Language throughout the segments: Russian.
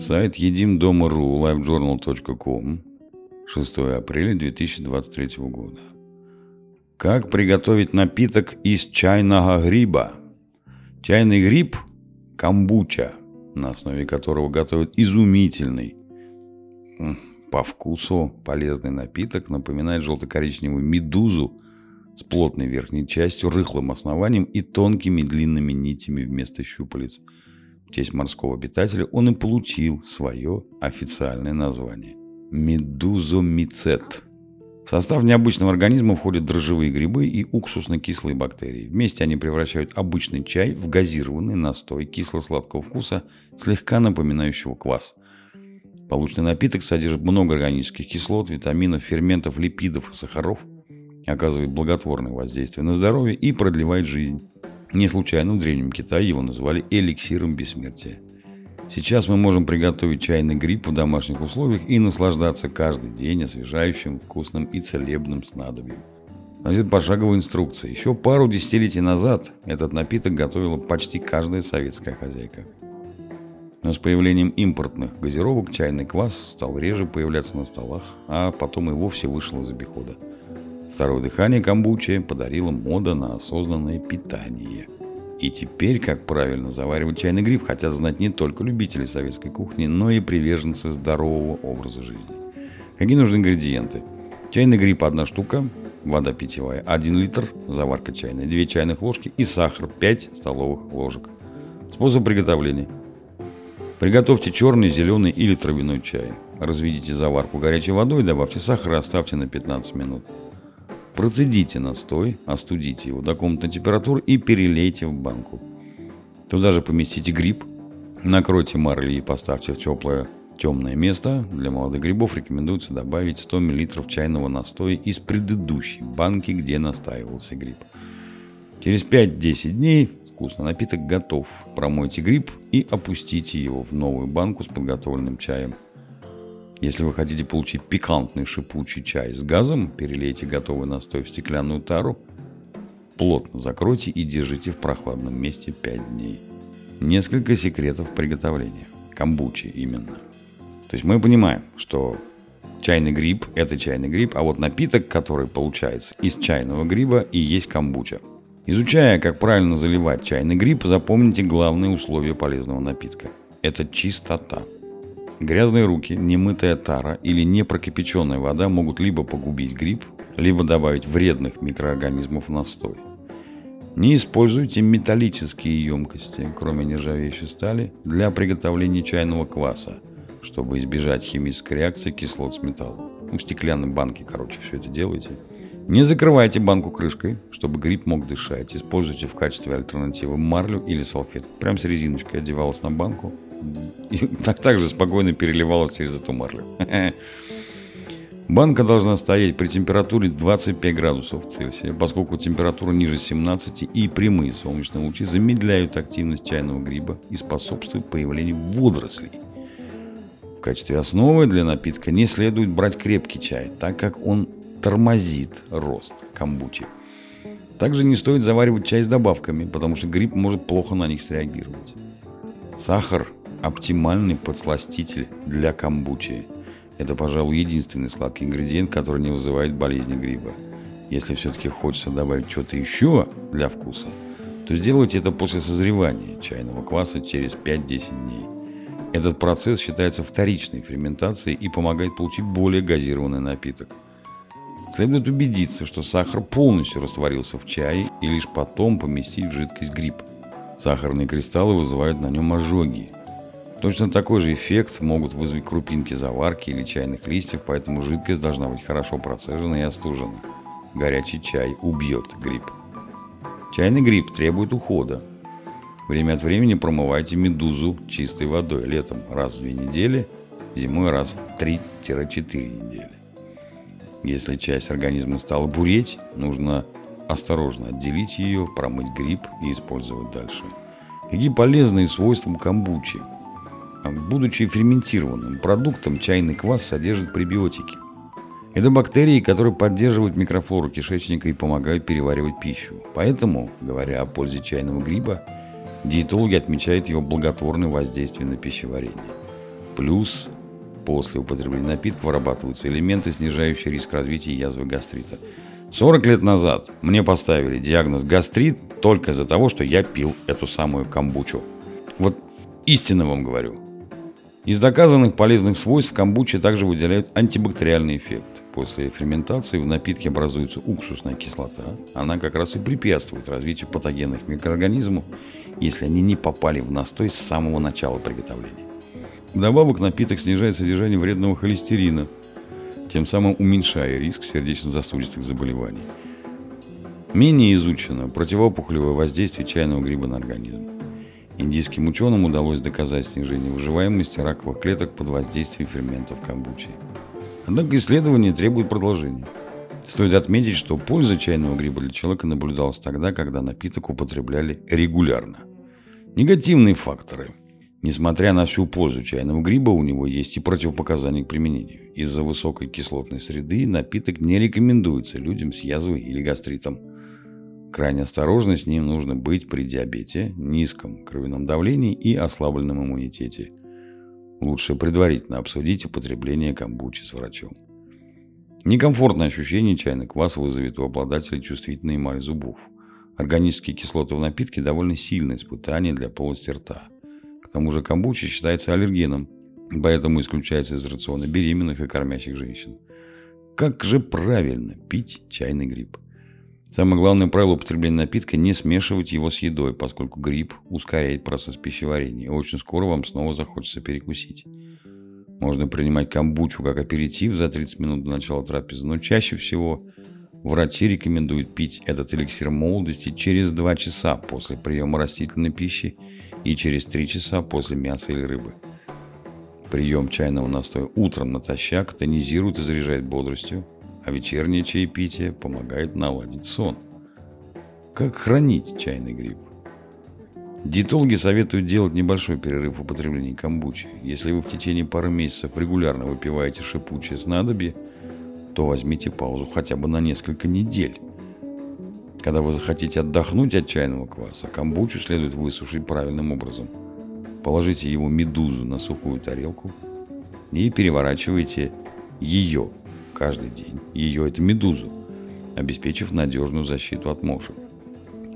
Сайт едимдома.ру, livejournal.com, 6 апреля 2023 года. Как приготовить напиток из чайного гриба? Чайный гриб – камбуча, на основе которого готовят изумительный, по вкусу полезный напиток, напоминает желто-коричневую медузу с плотной верхней частью, рыхлым основанием и тонкими длинными нитями вместо щупалец. В честь морского обитателя он и получил свое официальное название – медузомицет. В состав необычного организма входят дрожжевые грибы и уксусно-кислые бактерии. Вместе они превращают обычный чай в газированный настой кисло-сладкого вкуса, слегка напоминающего квас. Полученный напиток содержит много органических кислот, витаминов, ферментов, липидов и сахаров, оказывает благотворное воздействие на здоровье и продлевает жизнь. Не случайно в Древнем Китае его называли эликсиром бессмертия. Сейчас мы можем приготовить чайный гриб в домашних условиях и наслаждаться каждый день освежающим, вкусным и целебным снадобьем. Значит, пошаговая инструкция. Еще пару десятилетий назад этот напиток готовила почти каждая советская хозяйка. Но с появлением импортных газировок чайный квас стал реже появляться на столах, а потом и вовсе вышел из обихода. Второе дыхание камбучи подарила мода на осознанное питание – и теперь, как правильно заваривать чайный гриб, хотят знать не только любители советской кухни, но и приверженцы здорового образа жизни. Какие нужны ингредиенты? Чайный гриб одна штука, вода питьевая 1 литр, заварка чайная 2 чайных ложки и сахар 5 столовых ложек. Способ приготовления. Приготовьте черный, зеленый или травяной чай. Разведите заварку горячей водой, добавьте сахар и оставьте на 15 минут. Процедите настой, остудите его до комнатной температуры и перелейте в банку. Туда же поместите гриб, накройте марлей и поставьте в теплое темное место. Для молодых грибов рекомендуется добавить 100 мл чайного настоя из предыдущей банки, где настаивался гриб. Через 5-10 дней вкусный напиток готов. Промойте гриб и опустите его в новую банку с подготовленным чаем – если вы хотите получить пикантный шипучий чай с газом, перелейте готовый настой в стеклянную тару, плотно закройте и держите в прохладном месте 5 дней. Несколько секретов приготовления. Камбучи именно. То есть мы понимаем, что чайный гриб – это чайный гриб, а вот напиток, который получается из чайного гриба и есть камбуча. Изучая, как правильно заливать чайный гриб, запомните главные условия полезного напитка. Это чистота – Грязные руки, немытая тара или непрокипяченная вода могут либо погубить гриб, либо добавить вредных микроорганизмов в настой. Не используйте металлические емкости, кроме нержавеющей стали, для приготовления чайного кваса, чтобы избежать химической реакции кислот с металлом. В стеклянной банке, короче, все это делайте. Не закрывайте банку крышкой, чтобы гриб мог дышать. Используйте в качестве альтернативы марлю или салфетку. Прям с резиночкой одевалась на банку, и так также спокойно переливалась через эту марлю. Банка должна стоять при температуре 25 градусов Цельсия, поскольку температура ниже 17 и прямые солнечные лучи замедляют активность чайного гриба и способствуют появлению водорослей. В качестве основы для напитка не следует брать крепкий чай, так как он тормозит рост камбучи. Также не стоит заваривать чай с добавками, потому что гриб может плохо на них среагировать. Сахар Оптимальный подсластитель для камбучи. Это, пожалуй, единственный сладкий ингредиент, который не вызывает болезни гриба. Если все-таки хочется добавить что-то еще для вкуса, то сделайте это после созревания чайного кваса через 5-10 дней. Этот процесс считается вторичной ферментацией и помогает получить более газированный напиток. Следует убедиться, что сахар полностью растворился в чае и лишь потом поместить в жидкость гриб. Сахарные кристаллы вызывают на нем ожоги, Точно такой же эффект могут вызвать крупинки заварки или чайных листьев, поэтому жидкость должна быть хорошо процежена и остужена. Горячий чай убьет гриб. Чайный гриб требует ухода. Время от времени промывайте медузу чистой водой. Летом раз в две недели, зимой раз в 3-4 недели. Если часть организма стала буреть, нужно осторожно отделить ее, промыть гриб и использовать дальше. Какие полезные свойства камбучи – Будучи ферментированным продуктом, чайный квас содержит пребиотики. Это бактерии, которые поддерживают микрофлору кишечника и помогают переваривать пищу. Поэтому, говоря о пользе чайного гриба, диетологи отмечают его благотворное воздействие на пищеварение. Плюс после употребления напитка вырабатываются элементы, снижающие риск развития язвы гастрита. 40 лет назад мне поставили диагноз гастрит только из-за того, что я пил эту самую камбучу. Вот истинно вам говорю. Из доказанных полезных свойств камбучи также выделяют антибактериальный эффект. После ферментации в напитке образуется уксусная кислота. Она как раз и препятствует развитию патогенных микроорганизмов, если они не попали в настой с самого начала приготовления. Вдобавок напиток снижает содержание вредного холестерина, тем самым уменьшая риск сердечно-сосудистых заболеваний. Менее изучено противоопухолевое воздействие чайного гриба на организм. Индийским ученым удалось доказать снижение выживаемости раковых клеток под воздействием ферментов камбучи. Однако исследование требует продолжения. Стоит отметить, что польза чайного гриба для человека наблюдалась тогда, когда напиток употребляли регулярно. Негативные факторы. Несмотря на всю пользу чайного гриба, у него есть и противопоказания к применению. Из-за высокой кислотной среды напиток не рекомендуется людям с язвой или гастритом – Крайне осторожно с ним нужно быть при диабете, низком кровяном давлении и ослабленном иммунитете. Лучше предварительно обсудить употребление камбучи с врачом. Некомфортное ощущение чайный квас вызовет у обладателей чувствительной эмали зубов. Органические кислоты в напитке довольно сильное испытание для полости рта. К тому же камбуча считается аллергеном, поэтому исключается из рациона беременных и кормящих женщин. Как же правильно пить чайный гриб? Самое главное правило употребления напитка – не смешивать его с едой, поскольку гриб ускоряет процесс пищеварения, и очень скоро вам снова захочется перекусить. Можно принимать камбучу как аперитив за 30 минут до начала трапезы, но чаще всего врачи рекомендуют пить этот эликсир молодости через 2 часа после приема растительной пищи и через 3 часа после мяса или рыбы. Прием чайного настоя утром натощак тонизирует и заряжает бодростью, а вечернее чаепитие помогает наладить сон. Как хранить чайный гриб? Диетологи советуют делать небольшой перерыв в употреблении камбучи. Если вы в течение пары месяцев регулярно выпиваете шипучее снадобье, то возьмите паузу хотя бы на несколько недель. Когда вы захотите отдохнуть от чайного кваса, камбучу следует высушить правильным образом. Положите его медузу на сухую тарелку и переворачивайте ее каждый день ее, эту медузу, обеспечив надежную защиту от мошек.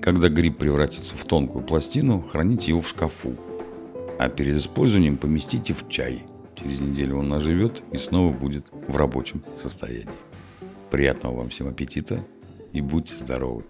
Когда гриб превратится в тонкую пластину, храните его в шкафу, а перед использованием поместите в чай. Через неделю он оживет и снова будет в рабочем состоянии. Приятного вам всем аппетита и будьте здоровы!